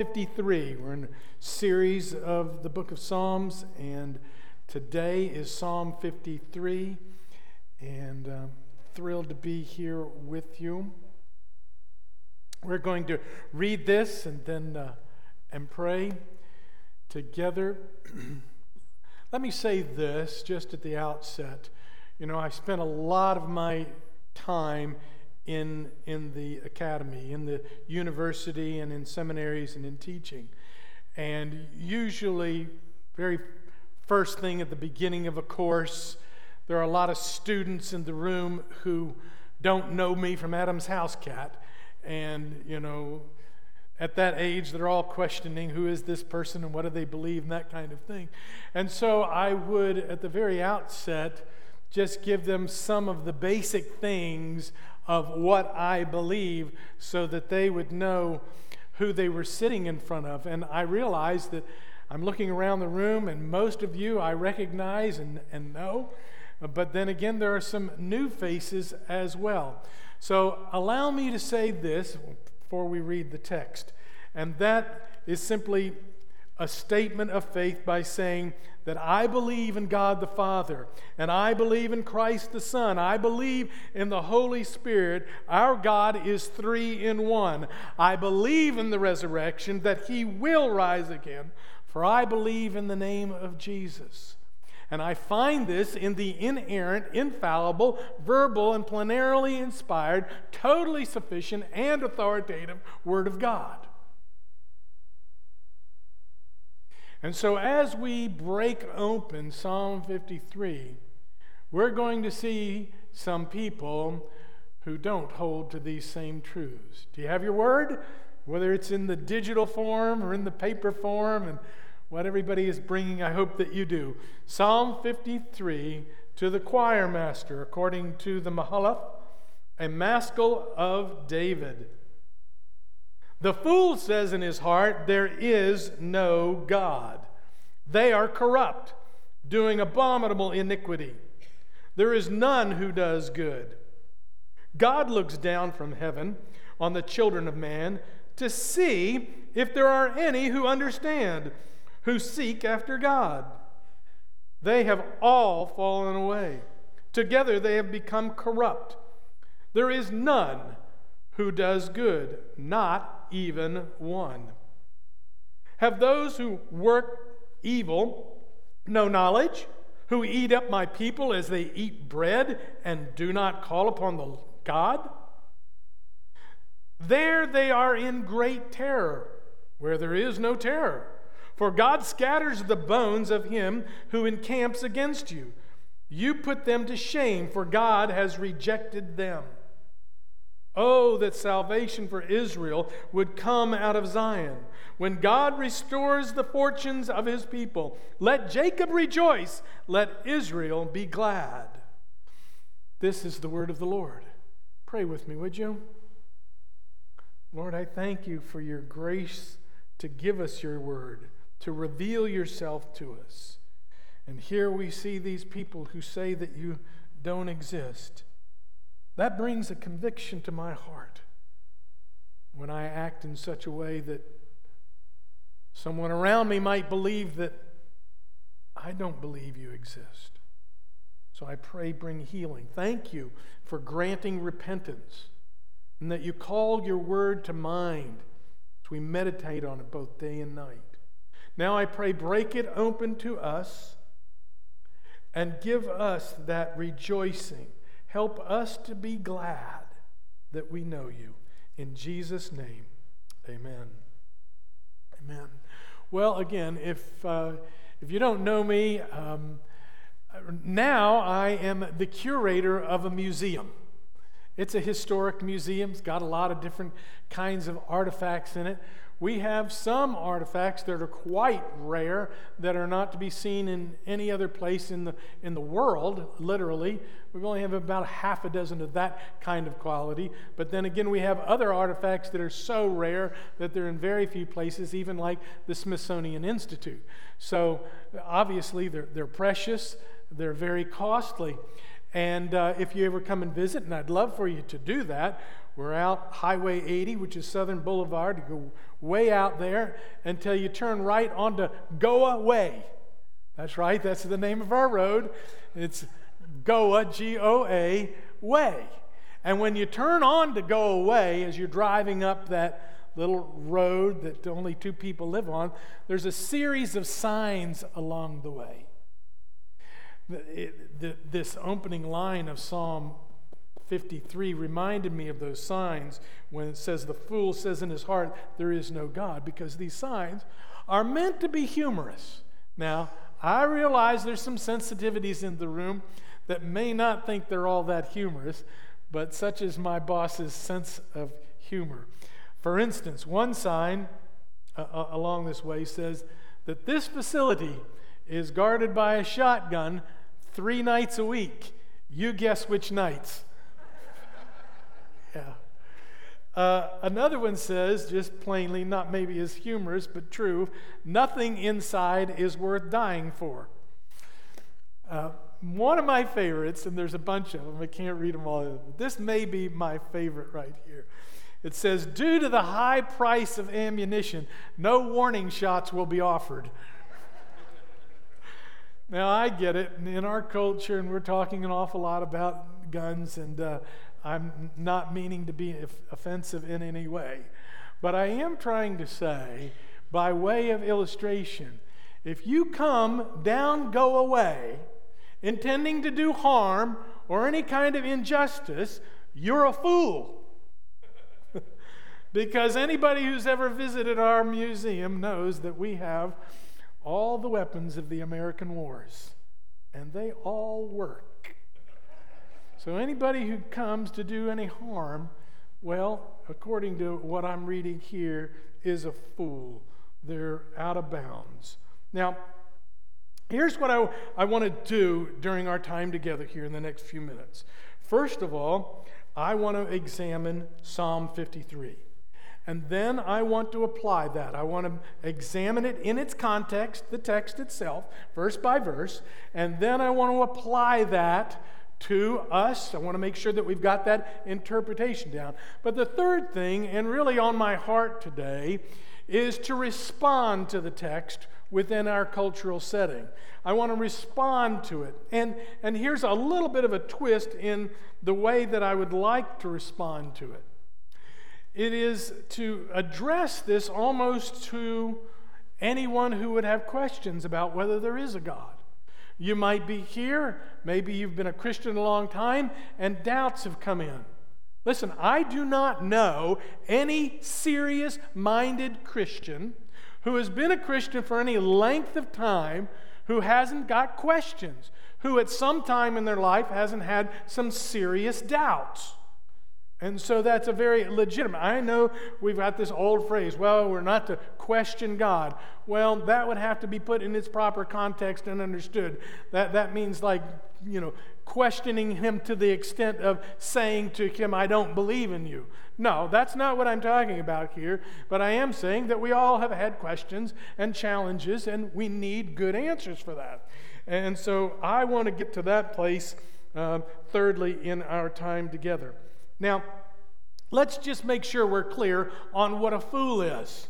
53. We're in a series of the book of Psalms, and today is Psalm 53. And uh, thrilled to be here with you. We're going to read this and then uh, and pray together. Let me say this just at the outset. You know, I spent a lot of my time in, in the academy, in the university, and in seminaries and in teaching. And usually, very first thing at the beginning of a course, there are a lot of students in the room who don't know me from Adam's house cat. And, you know, at that age, they're all questioning who is this person and what do they believe and that kind of thing. And so I would, at the very outset, just give them some of the basic things of what I believe so that they would know who they were sitting in front of. And I realized that I'm looking around the room, and most of you I recognize and, and know. But then again, there are some new faces as well. So allow me to say this before we read the text, and that is simply a statement of faith by saying that I believe in God the Father, and I believe in Christ the Son, I believe in the Holy Spirit. Our God is three in one. I believe in the resurrection, that He will rise again, for I believe in the name of Jesus. And I find this in the inerrant, infallible, verbal, and plenarily inspired, totally sufficient, and authoritative Word of God. And so, as we break open Psalm 53, we're going to see some people who don't hold to these same truths. Do you have your word? Whether it's in the digital form or in the paper form, and what everybody is bringing, I hope that you do. Psalm 53 to the choir master, according to the Mahalath, a maskil of David. The fool says in his heart, There is no God. They are corrupt, doing abominable iniquity. There is none who does good. God looks down from heaven on the children of man to see if there are any who understand, who seek after God. They have all fallen away. Together they have become corrupt. There is none who does good, not even one. Have those who work evil no knowledge, who eat up my people as they eat bread and do not call upon the God? There they are in great terror, where there is no terror. For God scatters the bones of him who encamps against you. You put them to shame, for God has rejected them. Oh, that salvation for Israel would come out of Zion. When God restores the fortunes of his people, let Jacob rejoice, let Israel be glad. This is the word of the Lord. Pray with me, would you? Lord, I thank you for your grace to give us your word, to reveal yourself to us. And here we see these people who say that you don't exist. That brings a conviction to my heart when I act in such a way that someone around me might believe that I don't believe you exist. So I pray, bring healing. Thank you for granting repentance and that you call your word to mind as we meditate on it both day and night. Now I pray, break it open to us and give us that rejoicing Help us to be glad that we know you. In Jesus' name, amen. Amen. Well, again, if, uh, if you don't know me, um, now I am the curator of a museum. It's a historic museum, it's got a lot of different kinds of artifacts in it we have some artifacts that are quite rare that are not to be seen in any other place in the, in the world, literally. We only have about half a dozen of that kind of quality. But then again, we have other artifacts that are so rare that they're in very few places, even like the Smithsonian Institute. So obviously, they're, they're precious, they're very costly. And uh, if you ever come and visit, and I'd love for you to do that, we're out Highway 80, which is Southern Boulevard. You go way out there until you turn right onto Goa Way. That's right, that's the name of our road. It's Goa, G O A, Way. And when you turn on to Goa Way, as you're driving up that little road that only two people live on, there's a series of signs along the way. This opening line of Psalm 53 reminded me of those signs when it says, The fool says in his heart, There is no God, because these signs are meant to be humorous. Now, I realize there's some sensitivities in the room that may not think they're all that humorous, but such is my boss's sense of humor. For instance, one sign uh, uh, along this way says that this facility is guarded by a shotgun three nights a week. You guess which nights. yeah. Uh, another one says, just plainly, not maybe as humorous, but true, nothing inside is worth dying for. Uh, one of my favorites, and there's a bunch of them, I can't read them all, but this may be my favorite right here. It says, Due to the high price of ammunition, no warning shots will be offered. Now, I get it. In our culture, and we're talking an awful lot about guns, and uh, I'm not meaning to be offensive in any way. But I am trying to say, by way of illustration, if you come down, go away, intending to do harm or any kind of injustice, you're a fool. because anybody who's ever visited our museum knows that we have all the weapons of the American wars, and they all work. So anybody who comes to do any harm, well, according to what I'm reading here, is a fool. They're out of bounds. Now, Here's what I, I want to do during our time together here in the next few minutes. First of all, I want to examine Psalm 53. And then I want to apply that. I want to examine it in its context, the text itself, verse by verse. And then I want to apply that to us. I want to make sure that we've got that interpretation down. But the third thing, and really on my heart today, is to respond to the text within our cultural setting. I want to respond to it. And, and here's a little bit of a twist in the way that I would like to respond to it it is to address this almost to anyone who would have questions about whether there is a God. You might be here, maybe you've been a Christian a long time, and doubts have come in. Listen, I do not know any serious minded Christian who has been a Christian for any length of time who hasn't got questions, who at some time in their life hasn't had some serious doubts. And so that's a very legitimate. I know we've got this old phrase, well, we're not to question God. Well, that would have to be put in its proper context and understood. That, that means like, you know, questioning him to the extent of saying to him, I don't believe in you. No, that's not what I'm talking about here. But I am saying that we all have had questions and challenges, and we need good answers for that. And so I want to get to that place, uh, thirdly, in our time together. Now, let's just make sure we're clear on what a fool is.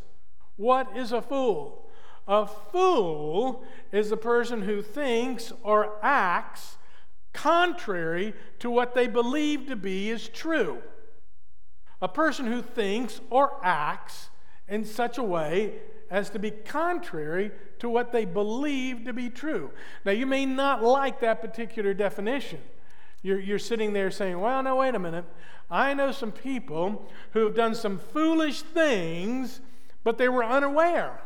What is a fool? A fool is a person who thinks or acts contrary to what they believe to be is true. A person who thinks or acts in such a way as to be contrary to what they believe to be true. Now, you may not like that particular definition. You're, you're sitting there saying, well, no, wait a minute. I know some people who have done some foolish things, but they were unaware.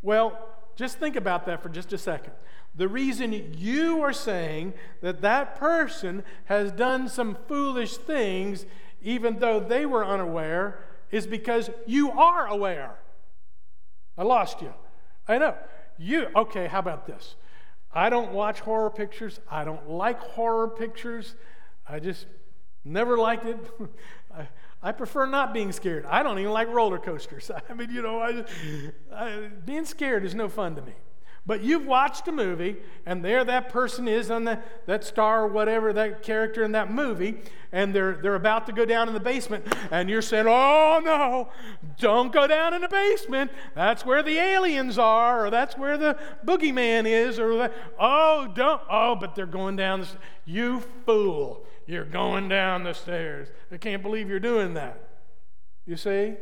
Well, just think about that for just a second. The reason you are saying that that person has done some foolish things, even though they were unaware, is because you are aware. I lost you. I know. You, okay, how about this? I don't watch horror pictures. I don't like horror pictures. I just never liked it. I, I, prefer not being scared. I don't even like roller coasters. I mean, you know, I, I, being scared is no fun to me. But you've watched a movie, and there that person is on the, that star or whatever, that character in that movie, and they're, they're about to go down in the basement, and you're saying, Oh no, don't go down in the basement. That's where the aliens are, or that's where the boogeyman is, or oh, don't, oh, but they're going down the You fool, you're going down the stairs. I can't believe you're doing that. You see?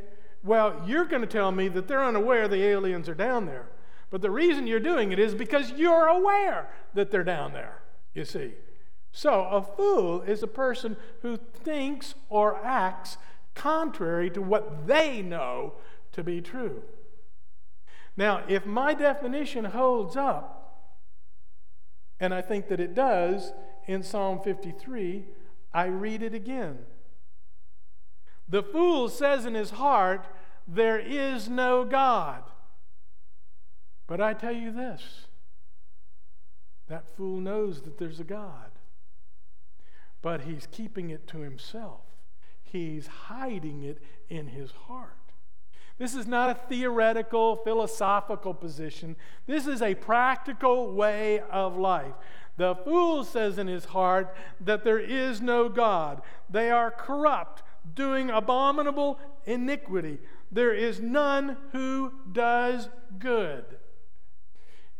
Well, you're going to tell me that they're unaware the aliens are down there. But the reason you're doing it is because you're aware that they're down there, you see. So a fool is a person who thinks or acts contrary to what they know to be true. Now, if my definition holds up, and I think that it does in Psalm 53, I read it again. The fool says in his heart, There is no God. But I tell you this that fool knows that there's a God, but he's keeping it to himself, he's hiding it in his heart. This is not a theoretical, philosophical position. This is a practical way of life. The fool says in his heart that there is no God. They are corrupt, doing abominable iniquity. There is none who does good.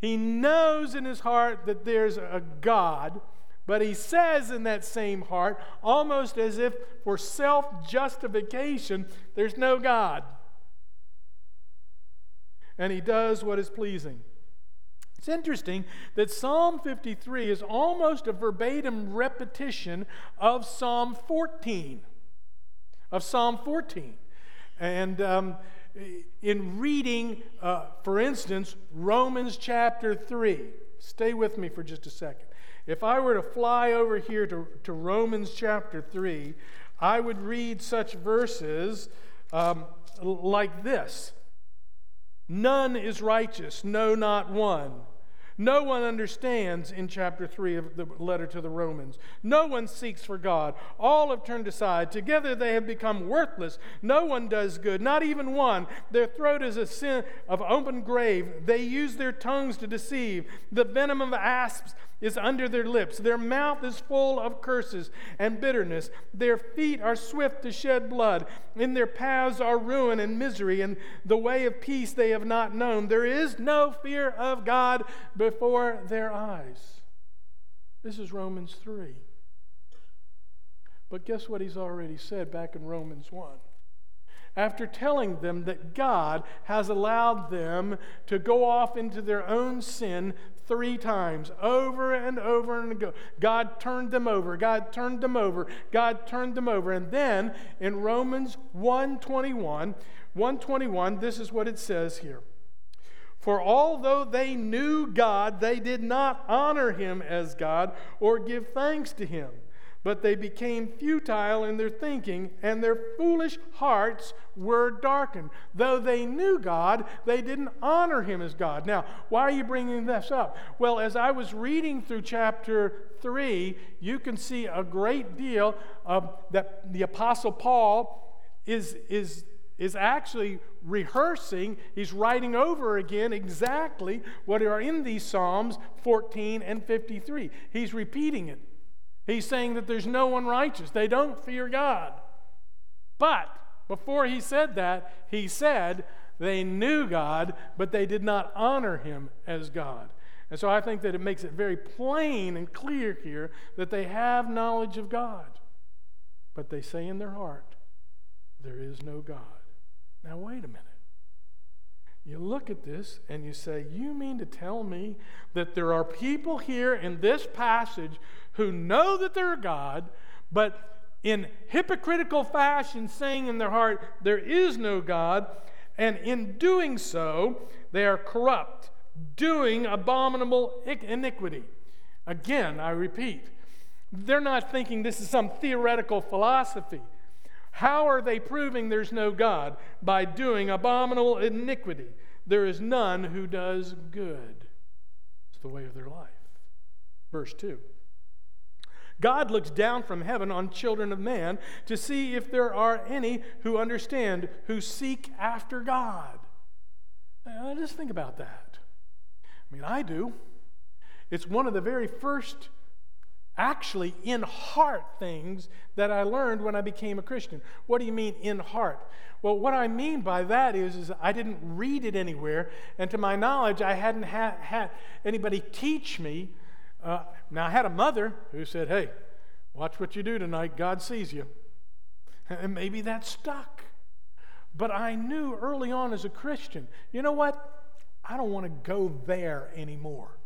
He knows in his heart that there's a God, but he says in that same heart, almost as if for self justification, there's no God. And he does what is pleasing. It's interesting that Psalm 53 is almost a verbatim repetition of Psalm 14. Of Psalm 14. And um, in reading, uh, for instance, Romans chapter 3, stay with me for just a second. If I were to fly over here to, to Romans chapter 3, I would read such verses um, like this None is righteous, no, not one. No one understands in chapter 3 of the letter to the Romans. No one seeks for God. All have turned aside. Together they have become worthless. No one does good, not even one. Their throat is a sin of open grave. They use their tongues to deceive. The venom of asps is under their lips. Their mouth is full of curses and bitterness. Their feet are swift to shed blood. In their paths are ruin and misery, and the way of peace they have not known. There is no fear of God before their eyes. This is Romans 3. But guess what he's already said back in Romans 1? after telling them that God has allowed them to go off into their own sin three times, over and over and go. God turned them over. God turned them over. God turned them over. And then in Romans 121, 121, this is what it says here. For although they knew God, they did not honor him as God or give thanks to him but they became futile in their thinking, and their foolish hearts were darkened. Though they knew God, they didn't honor him as God. Now, why are you bringing this up? Well, as I was reading through chapter 3, you can see a great deal of that the Apostle Paul is, is, is actually rehearsing, he's writing over again exactly what are in these Psalms 14 and 53. He's repeating it. He's saying that there's no one righteous. They don't fear God. But before he said that, he said they knew God, but they did not honor him as God. And so I think that it makes it very plain and clear here that they have knowledge of God, but they say in their heart, there is no God. Now, wait a minute. You look at this and you say, You mean to tell me that there are people here in this passage who know that they're God, but in hypocritical fashion saying in their heart, There is no God, and in doing so, they are corrupt, doing abominable iniquity. Again, I repeat, they're not thinking this is some theoretical philosophy. How are they proving there's no God? By doing abominable iniquity. There is none who does good. It's the way of their life. Verse 2. God looks down from heaven on children of man to see if there are any who understand, who seek after God. Now, just think about that. I mean, I do. It's one of the very first, actually, in heart things that I learned when I became a Christian. What do you mean in heart? Well, what I mean by that is, is I didn't read it anywhere, and to my knowledge, I hadn't ha- had anybody teach me. Uh, now, I had a mother who said, Hey, watch what you do tonight, God sees you. And maybe that stuck. But I knew early on as a Christian, you know what? I don't want to go there anymore.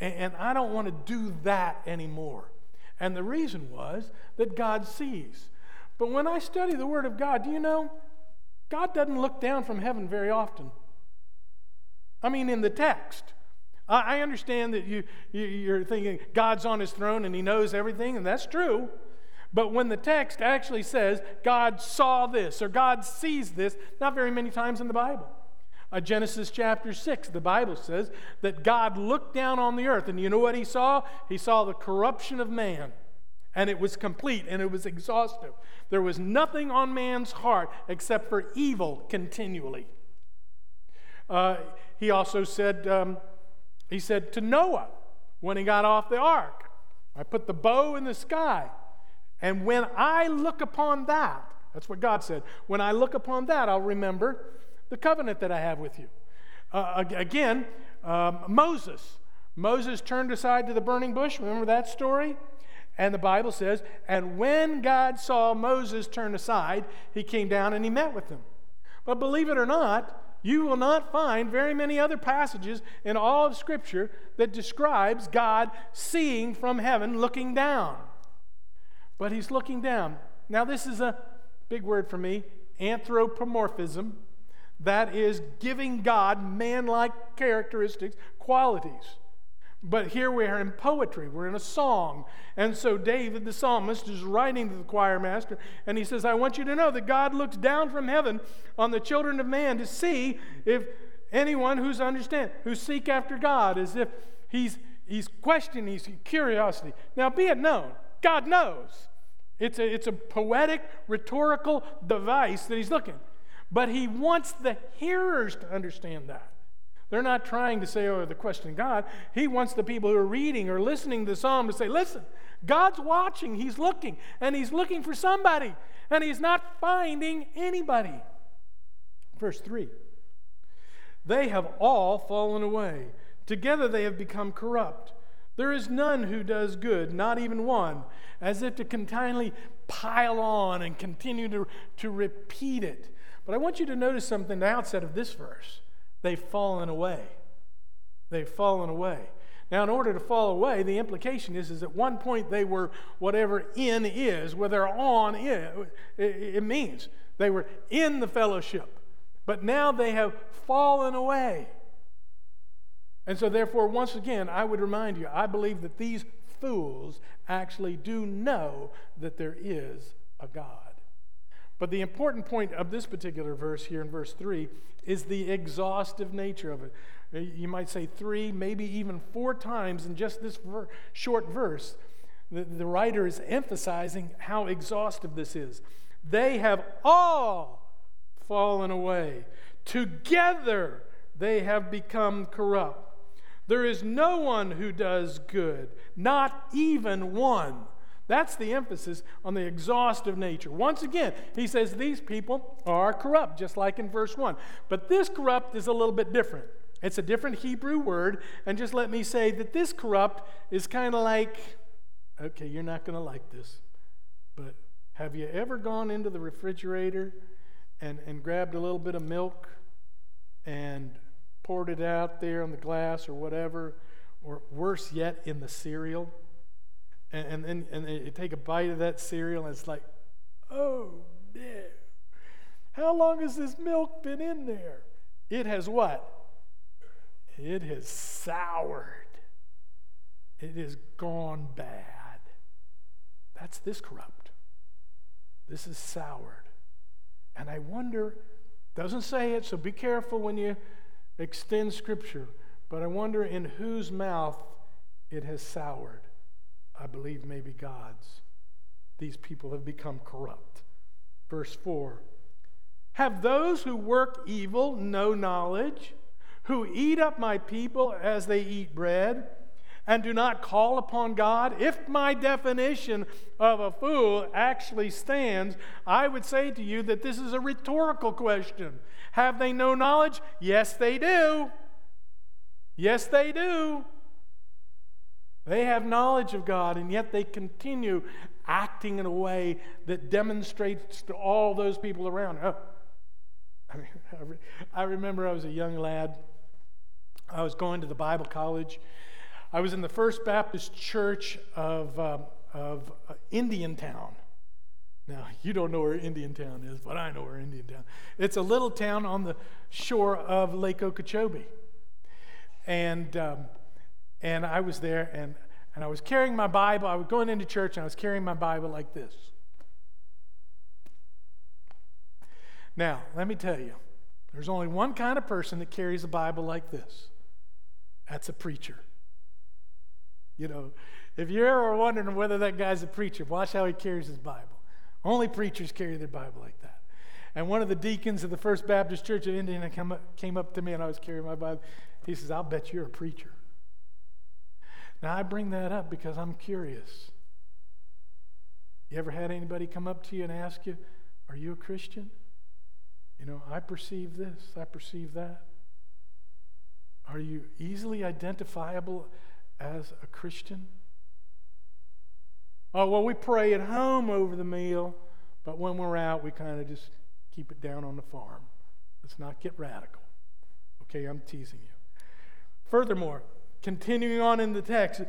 And, I don't want to do that anymore. And the reason was that God sees. But when I study the Word of God, do you know? God doesn't look down from heaven very often. I mean, in the text. I understand that you, you're thinking God's on his throne and he knows everything, and that's true. But when the text actually says God saw this or God sees this, not very many times in the Bible. Uh, Genesis chapter 6, the Bible says that God looked down on the earth, and you know what he saw? He saw the corruption of man, and it was complete and it was exhaustive. There was nothing on man's heart except for evil continually. Uh, he also said, um, he said to Noah when he got off the ark, I put the bow in the sky. And when I look upon that, that's what God said, when I look upon that, I'll remember the covenant that I have with you. Uh, again, um, Moses. Moses turned aside to the burning bush. Remember that story? And the Bible says, and when God saw Moses turn aside, he came down and he met with him. But believe it or not, you will not find very many other passages in all of Scripture that describes God seeing from heaven, looking down. But he's looking down. Now, this is a big word for me anthropomorphism. That is giving God man like characteristics, qualities. But here we are in poetry, we're in a song. And so David, the psalmist, is writing to the choir master, and he says, I want you to know that God looks down from heaven on the children of man to see if anyone who's understand, who seek after God, as if he's, he's questioning, he's curiosity. Now, be it known, God knows. It's a, it's a poetic, rhetorical device that he's looking. But he wants the hearers to understand that. They're not trying to say, oh, the question God. He wants the people who are reading or listening to the psalm to say, listen, God's watching, He's looking, and He's looking for somebody, and He's not finding anybody. Verse 3 They have all fallen away. Together they have become corrupt. There is none who does good, not even one, as if to continually pile on and continue to, to repeat it. But I want you to notice something the outset of this verse. They've fallen away. They've fallen away. Now, in order to fall away, the implication is, is at one point they were whatever in is, whether on is, it means. They were in the fellowship, but now they have fallen away. And so, therefore, once again, I would remind you I believe that these fools actually do know that there is a God. But the important point of this particular verse here in verse 3 is the exhaustive nature of it. Uh, you might say three, maybe even four times in just this ver- short verse. The, the writer is emphasizing how exhaustive this is. They have all fallen away. Together they have become corrupt. There is no one who does good, not even one. That's the emphasis on the exhaustive nature. Once again, he says these people are corrupt, just like in verse 1. But this corrupt is a little bit different. It's a different Hebrew word. And just let me say that this corrupt is kind of like okay, you're not going to like this, but have you ever gone into the refrigerator and, and grabbed a little bit of milk and poured it out there on the glass or whatever, or worse yet, in the cereal? And, and, and, you take a bite of that cereal and it's like, oh, no. How long has this milk been in there? It has what? It has soured. It has gone bad. That's this corrupt. This is soured. And I wonder, doesn't say it, so be careful when you extend scripture, but I wonder in whose mouth it has soured. I believe maybe God's. These people have become corrupt. Verse 4 Have those who work evil no knowledge? who eat up my people as they eat bread and do not call upon God? If my definition of a fool actually stands, I would say to you that this is a rhetorical question. Have they no knowledge? Yes, they do. Yes, they do. They have knowledge of God, and yet they continue acting in a way that demonstrates to all those people around. Oh, I, mean, I remember I was a young lad. I was going to the Bible college. I was in the First Baptist Church of, uh, of uh, Indiantown. Now, you don't know where Indiantown is, but I know where Indiantown. Is. It's a little town on the shore of Lake Okeechobee. And um, and I was there and, and I was carrying my Bible. I was going into church and I was carrying my Bible like this. Now, let me tell you, there's only one kind of person that carries a Bible like this that's a preacher. You know, if you're ever wondering whether that guy's a preacher, watch how he carries his Bible. Only preachers carry their Bible like that. And one of the deacons of the First Baptist Church of Indiantown came up, came up to me and I was carrying my Bible. He says, I'll bet you're a preacher. Now, I bring that up because I'm curious. You ever had anybody come up to you and ask you, Are you a Christian? You know, I perceive this, I perceive that. Are you easily identifiable as a Christian? Oh, well, we pray at home over the meal, but when we're out, we kind of just keep it down on the farm. Let's not get radical. Okay, I'm teasing you. Furthermore, continuing on in the text,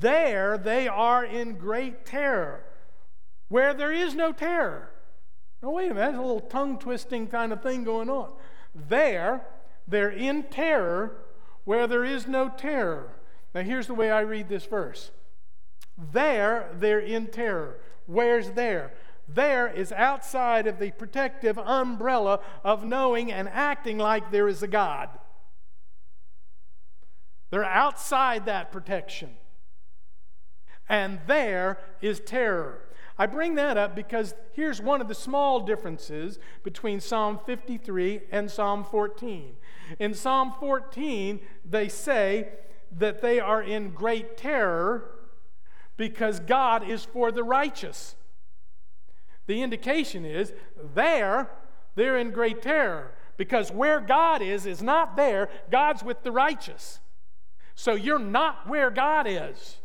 there they are in great terror, where there is no terror. Now, wait a minute, that's a little tongue twisting kind of thing going on. There, they're in terror where there is no terror. Now, here's the way I read this verse there, they're in terror. Where's there? There is outside of the protective umbrella of knowing and acting like there is a God. They're outside that protection. And there is terror. I bring that up because here's one of the small differences between Psalm 53 and Psalm 14. In Psalm 14, they say that they are in great terror because God is for the righteous. The indication is there, they're in great terror because where God is, is not there. God's with the righteous. So you're not where God is.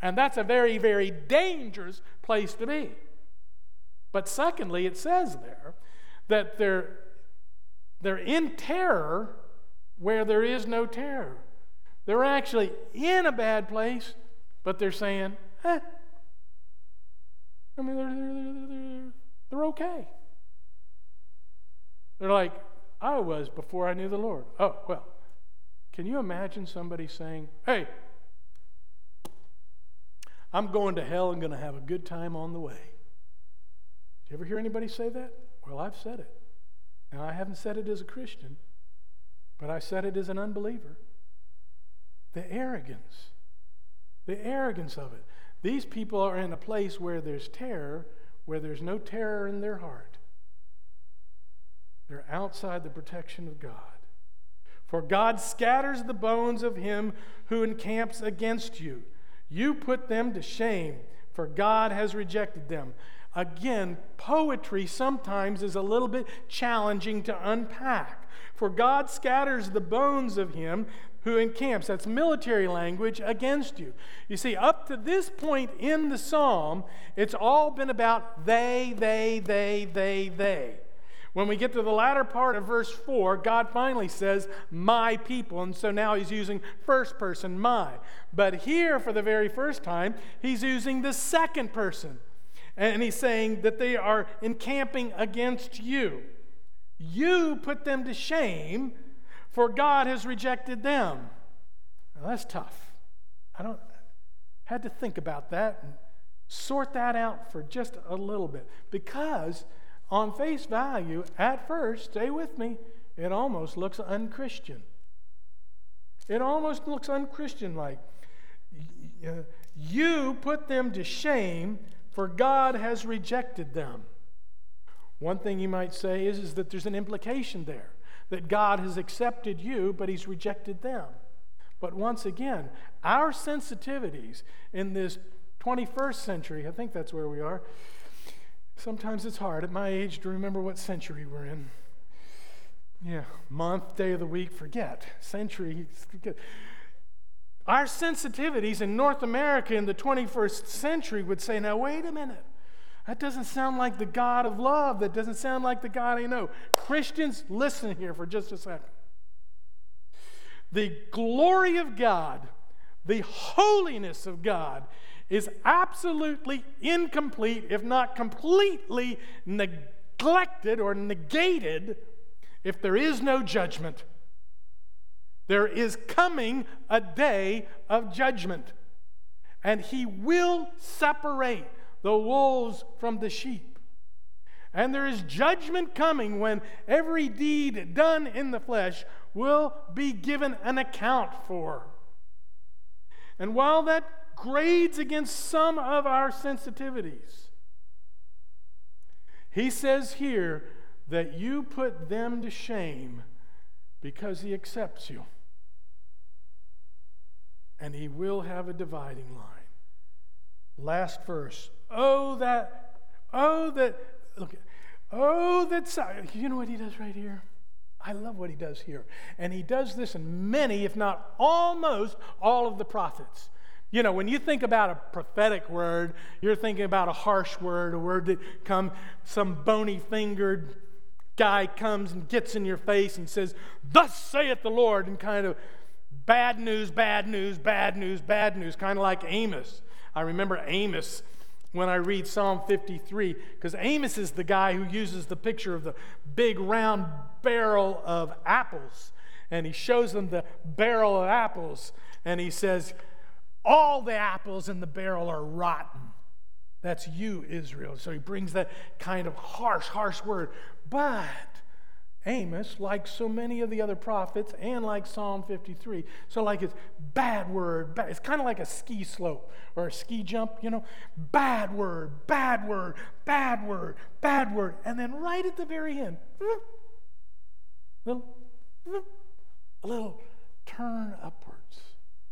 And that's a very, very dangerous place to be. But secondly, it says there that they're, they're in terror where there is no terror. They're actually in a bad place, but they're saying, eh. I mean, they're, they're, they're, they're okay. They're like, I was before I knew the Lord. Oh, well, can you imagine somebody saying, Hey, I'm going to hell and going to have a good time on the way? Do you ever hear anybody say that? Well, I've said it. Now, I haven't said it as a Christian, but I said it as an unbeliever. The arrogance, the arrogance of it. These people are in a place where there's terror, where there's no terror in their heart. They're outside the protection of God. For God scatters the bones of him who encamps against you. You put them to shame, for God has rejected them. Again, poetry sometimes is a little bit challenging to unpack. For God scatters the bones of him who encamps, that's military language, against you. You see, up to this point in the psalm, it's all been about they, they, they, they, they. When we get to the latter part of verse 4, God finally says, My people. And so now he's using first person, my. But here, for the very first time, he's using the second person. And he's saying that they are encamping against you. You put them to shame, for God has rejected them. Now, that's tough. I don't had to think about that and sort that out for just a little bit because on face value, at first, stay with me, it almost looks unchristian. It almost looks unchristian like. You put them to shame, for God has rejected them. One thing you might say is, is that there's an implication there that God has accepted you, but He's rejected them. But once again, our sensitivities in this 21st century, I think that's where we are. Sometimes it's hard at my age to remember what century we're in. Yeah, month, day of the week, forget. Century. Our sensitivities in North America in the 21st century would say, now, wait a minute. That doesn't sound like the God of love. That doesn't sound like the God I know. Christians, listen here for just a second. The glory of God, the holiness of God, is absolutely incomplete, if not completely neglected or negated, if there is no judgment. There is coming a day of judgment, and He will separate the wolves from the sheep. And there is judgment coming when every deed done in the flesh will be given an account for. And while that grades against some of our sensitivities, he says here that you put them to shame because he accepts you. And he will have a dividing line. Last verse. Oh, that, oh, that, look, oh, that, you know what he does right here? I love what he does here. And he does this in many, if not almost, all of the prophets. You know, when you think about a prophetic word, you're thinking about a harsh word, a word that come some bony fingered guy comes and gets in your face and says, Thus saith the Lord, and kind of bad news, bad news, bad news, bad news, kind of like Amos. I remember Amos when I read Psalm 53, because Amos is the guy who uses the picture of the big round barrel of apples. And he shows them the barrel of apples, and he says, All the apples in the barrel are rotten. That's you, Israel. So he brings that kind of harsh, harsh word. But Amos, like so many of the other prophets, and like Psalm 53, so like it's bad word, bad, it's kind of like a ski slope or a ski jump, you know, bad word, bad word, bad word, bad word, and then right at the very end, little, a little turn upwards.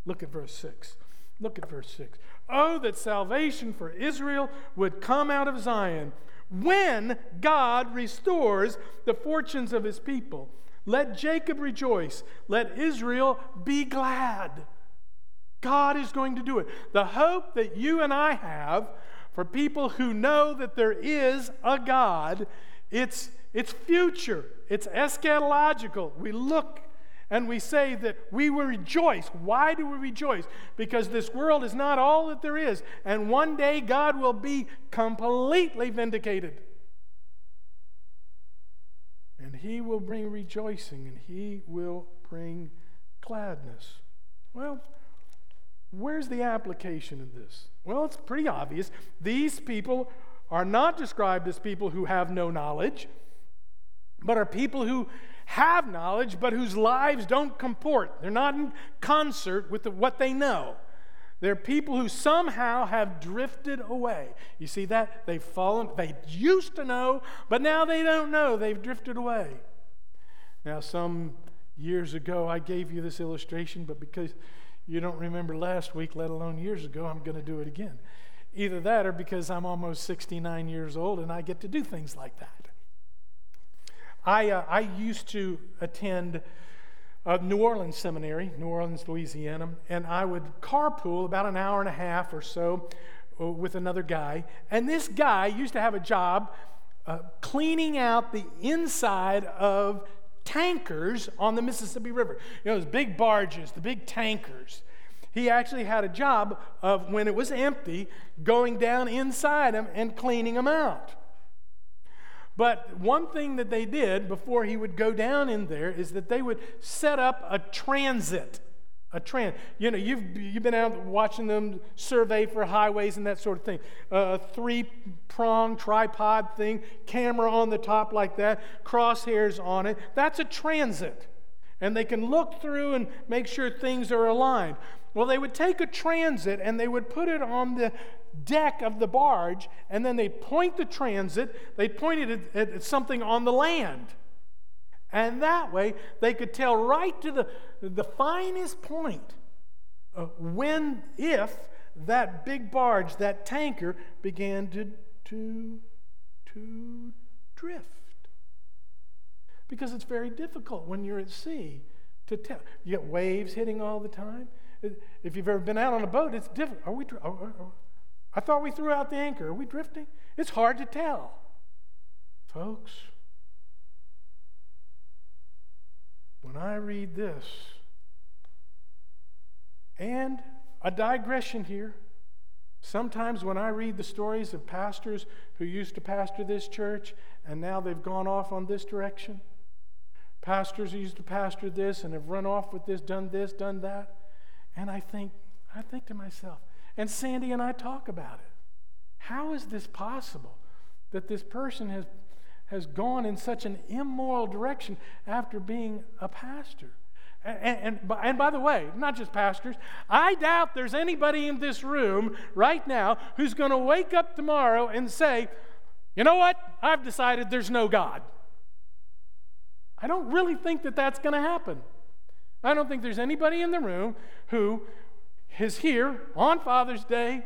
Look at verse 6. Look at verse 6. Oh, that salvation for Israel would come out of Zion when God restores the fortunes of his people. Let Jacob rejoice. Let Israel be glad. God is going to do it. The hope that you and I have for people who know that there is a God, it's, it's future, it's eschatological. We look and we say that we will rejoice. Why do we rejoice? Because this world is not all that there is, and one day God will be completely vindicated. And He will bring rejoicing, and He will bring gladness. Well, where's the application of this? Well, it's pretty obvious. These people are not described as people who have no knowledge, but are people who have knowledge, but whose lives don't comport. They're not in concert with the, what they know. They're people who somehow have drifted away. You see that? They've fallen, they used to know, but now they don't know. They've drifted away. Now, some years ago, I gave you this illustration, but because you don't remember last week, let alone years ago, I'm going to do it again. Either that or because I'm almost 69 years old and I get to do things like that. I, uh, I used to attend uh, New Orleans Seminary, New Orleans, Louisiana, and I would carpool about an hour and a half or so uh, with another guy. And this guy used to have a job uh, cleaning out the inside of tankers on the Mississippi River. You know, those big barges, the big tankers. He actually had a job of, when it was empty, going down inside them and cleaning them out. But one thing that they did before he would go down in there is that they would set up a transit. A trans, you know, you've you've been out watching them survey for highways and that sort of thing. Uh, a three-prong tripod thing, camera on the top like that, crosshairs on it. That's a transit, and they can look through and make sure things are aligned. Well, they would take a transit and they would put it on the deck of the barge, and then they point the transit, they point it at, at something on the land. And that way, they could tell right to the, the finest point uh, when, if that big barge, that tanker, began to, to, to drift. Because it's very difficult when you're at sea to tell. You get waves hitting all the time. If you've ever been out on a boat, it's difficult. Are we? Are, are, I thought we threw out the anchor. Are we drifting? It's hard to tell, folks. When I read this, and a digression here. Sometimes when I read the stories of pastors who used to pastor this church and now they've gone off on this direction, pastors who used to pastor this and have run off with this, done this, done that, and I think, I think to myself, and Sandy and I talk about it. How is this possible that this person has, has gone in such an immoral direction after being a pastor? And, and, and, by the way, not just pastors, I doubt there's anybody in this room right now who's going to wake up tomorrow and say, you know what? I've decided there's no God. I don't really think that that's going to happen. I don't think there's anybody in the room who is here on Father's Day,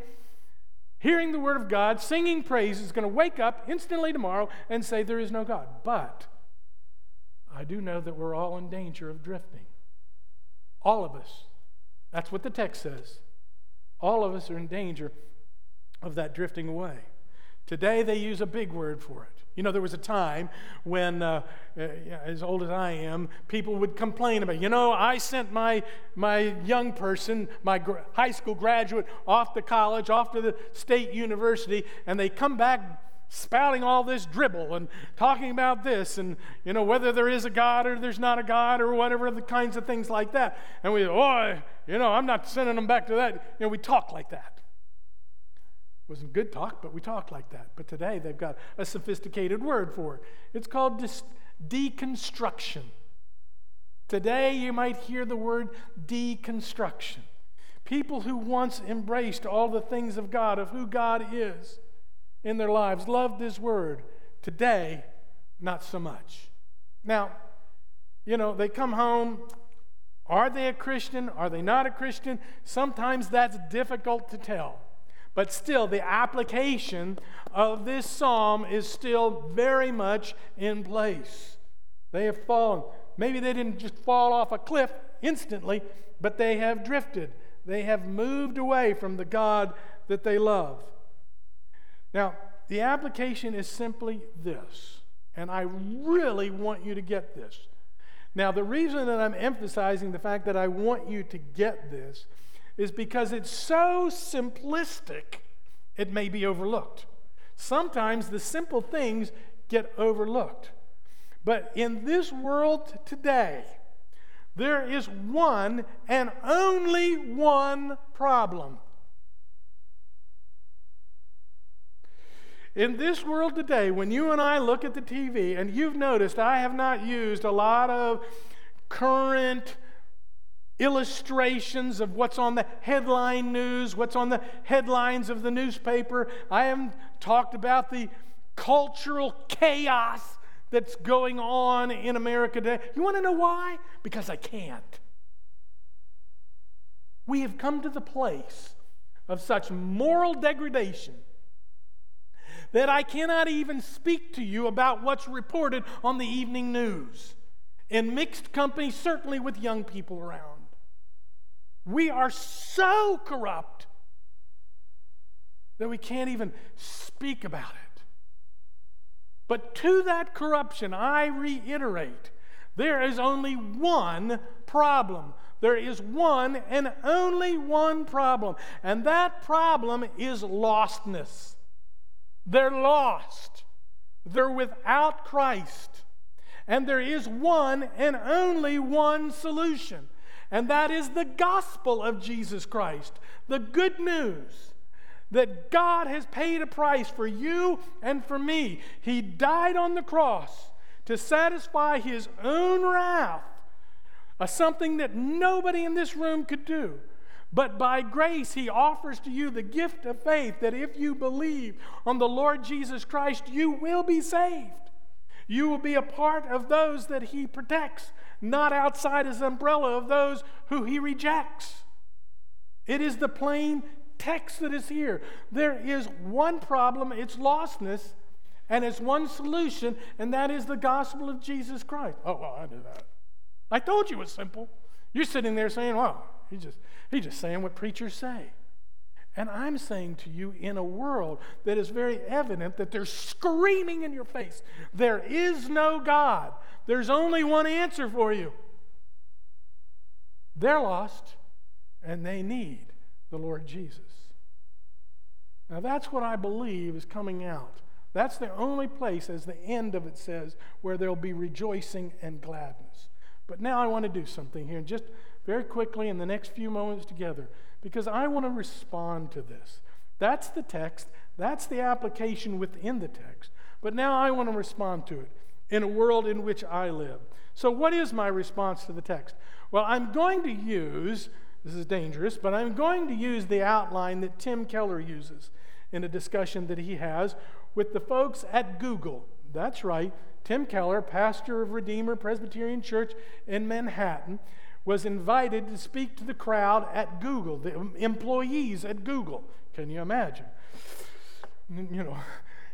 hearing the Word of God, singing praise, is going to wake up instantly tomorrow and say, There is no God. But I do know that we're all in danger of drifting. All of us. That's what the text says. All of us are in danger of that drifting away. Today they use a big word for it. You know, there was a time when, uh, uh, as old as I am, people would complain about, you know, I sent my, my young person, my gr- high school graduate, off to college, off to the state university, and they come back spouting all this dribble and talking about this and you know whether there is a god or there's not a god or whatever the kinds of things like that. And we oh you know i'm not sending them back to that. You know we talk like that wasn't good talk but we talked like that but today they've got a sophisticated word for it it's called dis- deconstruction today you might hear the word deconstruction people who once embraced all the things of god of who god is in their lives loved this word. Today, not so much. Now, you know, they come home. Are they a Christian? Are they not a Christian? Sometimes that's difficult to tell. But still, the application of this psalm is still very much in place. They have fallen. Maybe they didn't just fall off a cliff instantly, but they have drifted. They have moved away from the God that they love. Now, the application is simply this, and I really want you to get this. Now, the reason that I'm emphasizing the fact that I want you to get this is because it's so simplistic, it may be overlooked. Sometimes the simple things get overlooked. But in this world today, there is one and only one problem. In this world today, when you and I look at the TV, and you've noticed I have not used a lot of current illustrations of what's on the headline news, what's on the headlines of the newspaper. I haven't talked about the cultural chaos that's going on in America today. You want to know why? Because I can't. We have come to the place of such moral degradation that I cannot even speak to you about what's reported on the evening news. In mixed company, certainly with young people around. We are so corrupt that we can't even speak about it. But to that corruption, I reiterate, there is only one problem. There is one and only one problem, and that problem is lostness. They're lost. They're without Christ. And there is one and only one solution, and that is the gospel of Jesus Christ, the good news that God has paid a price for you and for me. He died on the cross to satisfy his own wrath, a something that nobody in this room could do. But by grace, he offers to you the gift of faith that if you believe on the Lord Jesus Christ, you will be saved. You will be a part of those that he protects, not outside his umbrella of those who he rejects. It is the plain text that is here. There is one problem, it's lostness, and it's one solution, and that is the gospel of Jesus Christ. Oh, well, I knew that. I told you it was simple. You're sitting there saying, well, he's just, he's just saying what preachers say. And I'm saying to you, in a world that is very evident that they're screaming in your face, there is no God. There's only one answer for you. They're lost and they need the Lord Jesus. Now, that's what I believe is coming out. That's the only place, as the end of it says, where there'll be rejoicing and gladness. But now I want to do something here, just very quickly in the next few moments together because I want to respond to this. That's the text, that's the application within the text. But now I want to respond to it in a world in which I live. So, what is my response to the text? Well, I'm going to use, this is dangerous, but I'm going to use the outline that Tim Keller uses in a discussion that he has with the folks at Google. That's right, Tim Keller, pastor of Redeemer Presbyterian Church in Manhattan was invited to speak to the crowd at Google, the employees at Google. Can you imagine? You know,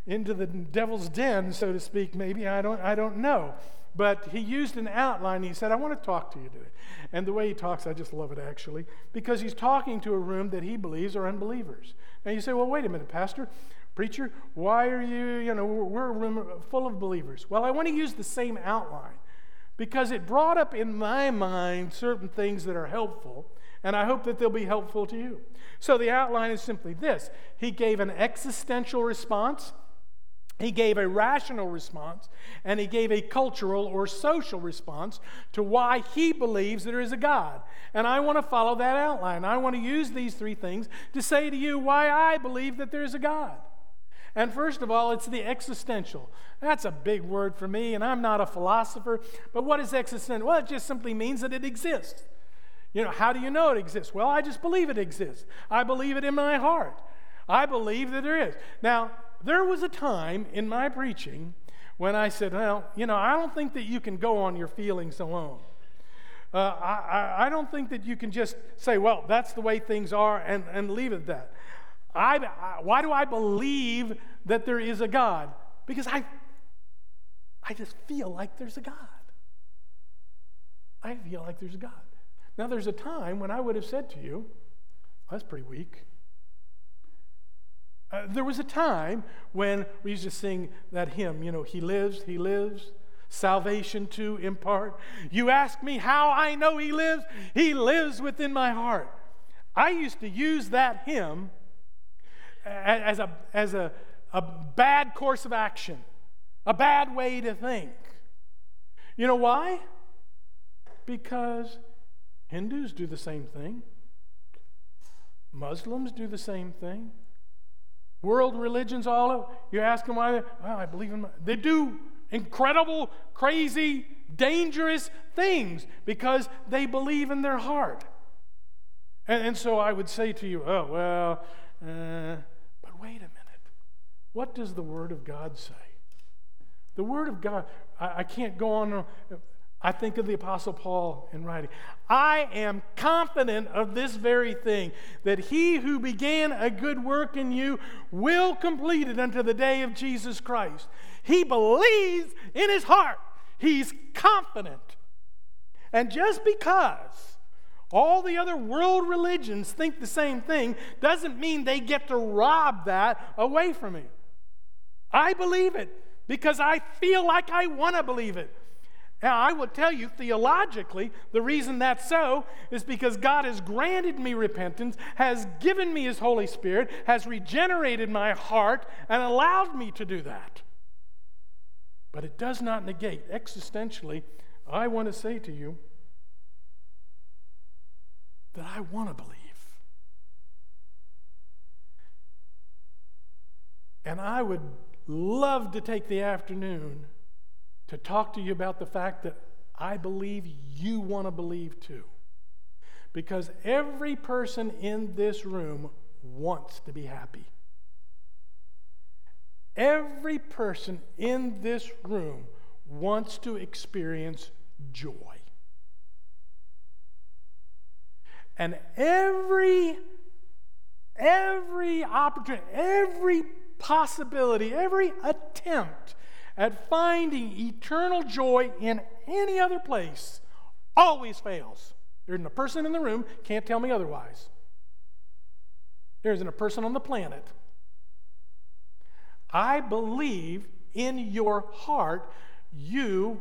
into the devil's den, so to speak, maybe. I don't, I don't know. But he used an outline. He said, I want to talk to you today. And the way he talks, I just love it actually, because he's talking to a room that he believes are unbelievers. Now you say, well, wait a minute, Pastor, preacher, why are you, you know, we're a room full of believers. Well, I want to use the same outline because it brought up in my mind certain things that are helpful, and I hope that they'll be helpful to you. So the outline is simply this He gave an existential response. He gave a rational response and he gave a cultural or social response to why he believes there is a God. And I want to follow that outline. I want to use these three things to say to you why I believe that there is a God. And first of all, it's the existential. That's a big word for me, and I'm not a philosopher. But what is existential? Well, it just simply means that it exists. You know, how do you know it exists? Well, I just believe it exists. I believe it in my heart. I believe that there is. Now, there was a time in my preaching when I said, well, you know, I don't think that you can go on your feelings alone. Uh, I, I, don't think that you can just say, well, that's the way things are and, and leave it at that. I, I, why do I believe that there is a God? Because I, I just feel like there's a God. I feel like there's a God. Now, there's a time when I would have said to you, that's pretty weak. Uh, there was a time when we used to sing that hymn, you know, He lives, He lives, salvation to impart. You ask me how I know He lives, He lives within my heart. I used to use that hymn as a, as a, a bad course of action, a bad way to think. You know why? Because Hindus do the same thing, Muslims do the same thing. World religions, all of you ask them why they, well, I believe in my, they do incredible, crazy, dangerous things because they believe in their heart. And, and so I would say to you, oh, well, uh, wait a minute. What does the Word of God say? The Word of God, I, I can't go on. I think of the Apostle Paul in writing. I am confident of this very thing, that he who began a good work in you will complete it unto the day of Jesus Christ. He believes in his heart, he's confident. And just because all the other world religions think the same thing doesn't mean they get to rob that away from me. I believe it because I feel like I want to believe it. Now, I will tell you theologically, the reason that's so is because God has granted me repentance, has given me His Holy Spirit, has regenerated my heart, and allowed me to do that. But it does not negate, existentially, I want to say to you that I want to believe. And I would love to take the afternoon to talk to you about the fact that I believe you want to believe too. Because every person in this room wants to be happy. Every person in this room wants to experience joy. And every every opportunity, every possibility, every attempt at finding eternal joy in any other place always fails. There isn't a person in the room can't tell me otherwise. There isn't a person on the planet. I believe in your heart you,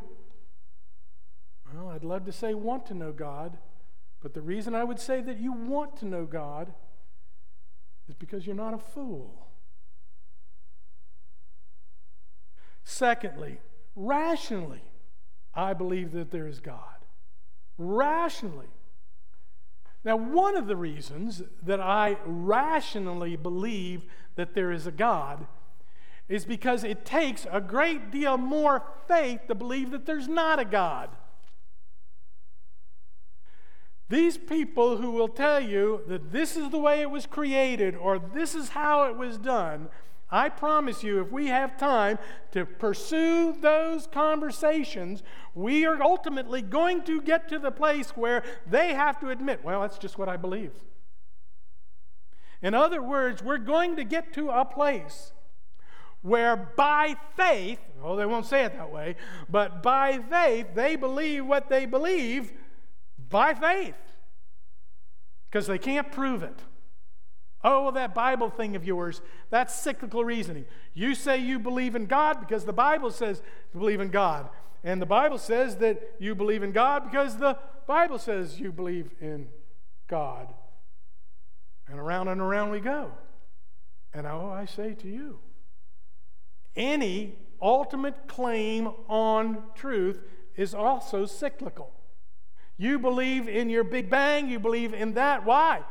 well, I'd love to say want to know God, but the reason I would say that you want to know God is because you're not a fool. Secondly, rationally, I believe that there is God. Rationally. Now, one of the reasons that I rationally believe that there is a God is because it takes a great deal more faith to believe that there's not a God. These people who will tell you that this is the way it was created or this is how it was done, I promise you, if we have time to pursue those conversations, we are ultimately going to get to the place where they have to admit, well, that's just what I believe. In other words, we're going to get to a place where by faith, oh, they won't say it that way, but by faith, they believe what they believe by faith because they can't prove it. Oh, that Bible thing of yours, that's cyclical reasoning. You say you believe in God because the Bible says you believe in God. And the Bible says that you believe in God because the Bible says you believe in God. And around and around we go. And oh, I say to you, any ultimate claim on truth is also cyclical. You believe in your Big Bang, you believe in that. Why?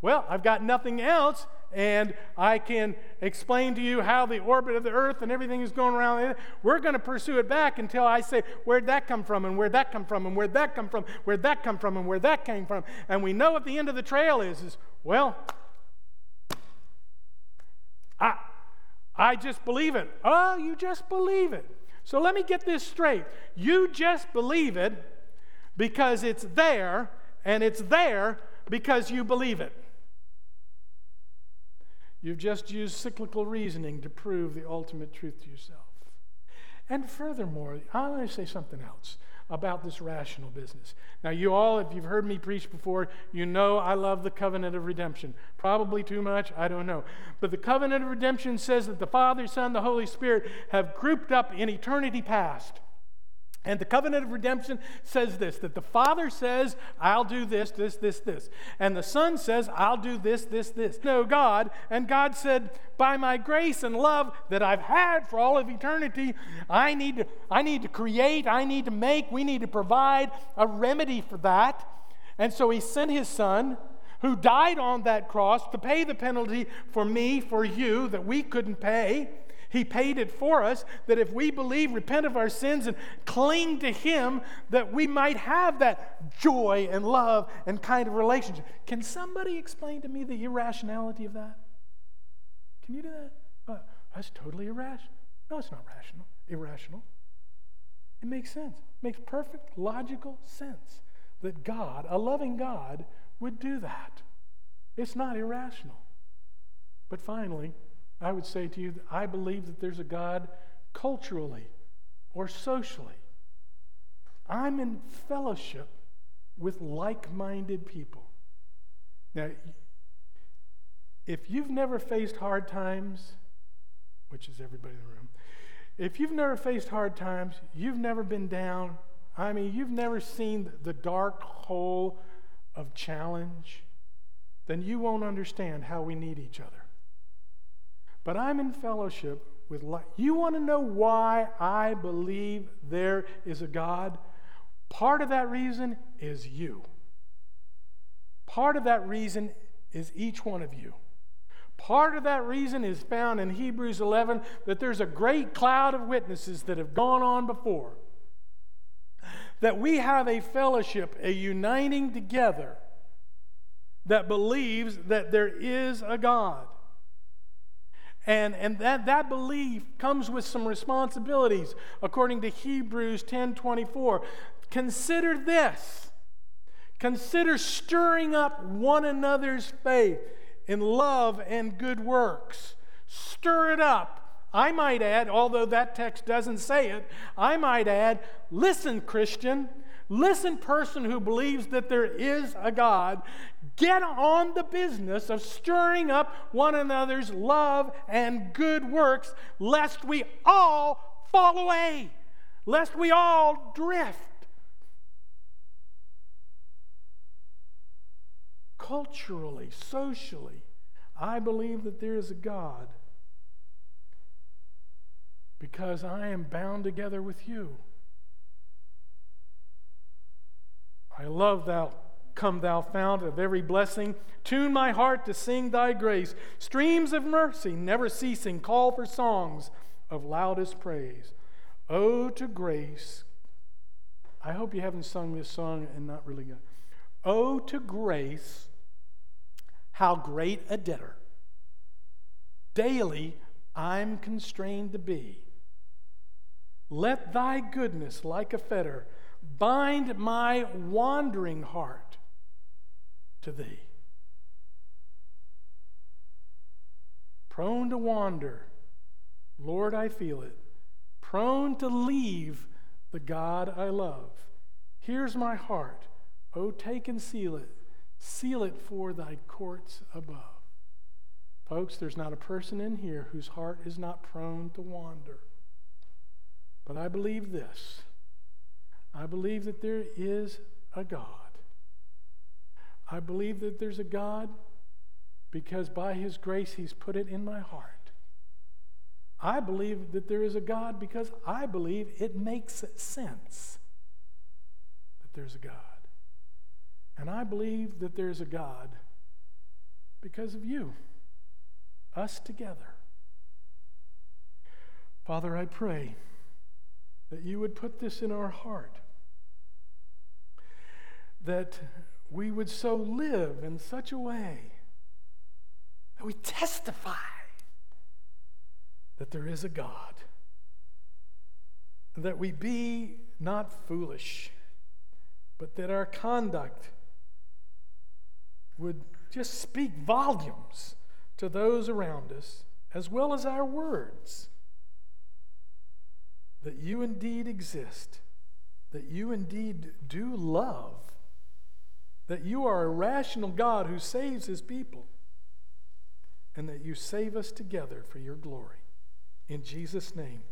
Well, I've got nothing else, and I can explain to you how the orbit of the Earth and everything is going around. We're going to pursue it back until I say, Where'd that come from? And where'd that come from? And where'd that come from? Where'd that come from? And where that came from? And we know what the end of the trail is, is well, I, I just believe it. Oh, you just believe it. So let me get this straight. You just believe it because it's there, and it's there because you believe it. You've just used cyclical reasoning to prove the ultimate truth to yourself. And furthermore, I want to say something else about this rational business. Now, you all, if you've heard me preach before, you know I love the covenant of redemption. Probably too much, I don't know. But the covenant of redemption says that the Father, Son, the Holy Spirit have grouped up in eternity past. And the covenant of redemption says this that the Father says, I'll do this, this, this, this. And the Son says, I'll do this, this, this. No, God. And God said, By my grace and love that I've had for all of eternity, I need to, I need to create, I need to make, we need to provide a remedy for that. And so He sent His Son who died on that cross to pay the penalty for me, for you, that we couldn't pay. He paid it for us that if we believe, repent of our sins, and cling to Him, that we might have that joy and love and kind of relationship. Can somebody explain to me the irrationality of that? Can you do that? Uh, that's totally irrational. No, it's not rational. Irrational. It makes sense. It makes perfect logical sense that God, a loving God, would do that. It's not irrational. But finally, I would say to you I believe that there's a God culturally or socially. I'm in fellowship with like minded people. Now, if you've never faced hard times, which is everybody in the room, if you've never faced hard times, you've never been down, I mean, you've never seen the dark hole of challenge, then you won't understand how we need each other. But I'm in fellowship with light. You want to know why I believe there is a God? Part of that reason is you. Part of that reason is each one of you. Part of that reason is found in Hebrews 11 that there's a great cloud of witnesses that have gone on before. That we have a fellowship, a uniting together that believes that there is a God. And, and that, that belief comes with some responsibilities, according to Hebrews 10 24. Consider this. Consider stirring up one another's faith in love and good works. Stir it up. I might add, although that text doesn't say it, I might add, listen, Christian, listen, person who believes that there is a God, get on the business of stirring up one another's love and good works, lest we all fall away, lest we all drift. Culturally, socially, I believe that there is a God because I am bound together with you. I love thou, come thou fount of every blessing. Tune my heart to sing thy grace. Streams of mercy, never ceasing, call for songs of loudest praise. Oh, to grace. I hope you haven't sung this song and not really got. Oh, to grace, how great a debtor. Daily I'm constrained to be. Let thy goodness, like a fetter, bind my wandering heart to thee. Prone to wander, Lord, I feel it. Prone to leave the God I love. Here's my heart. Oh, take and seal it. Seal it for thy courts above. Folks, there's not a person in here whose heart is not prone to wander. But I believe this I believe that there is a God. I believe that there's a God because by His grace He's put it in my heart. I believe that there is a God because I believe it makes sense that there's a God. And I believe that there's a God because of you, us together. Father, I pray that you would put this in our heart, that we would so live in such a way that we testify that there is a God, that we be not foolish, but that our conduct would just speak volumes to those around us, as well as our words that you indeed exist, that you indeed do love, that you are a rational God who saves his people, and that you save us together for your glory. In Jesus' name.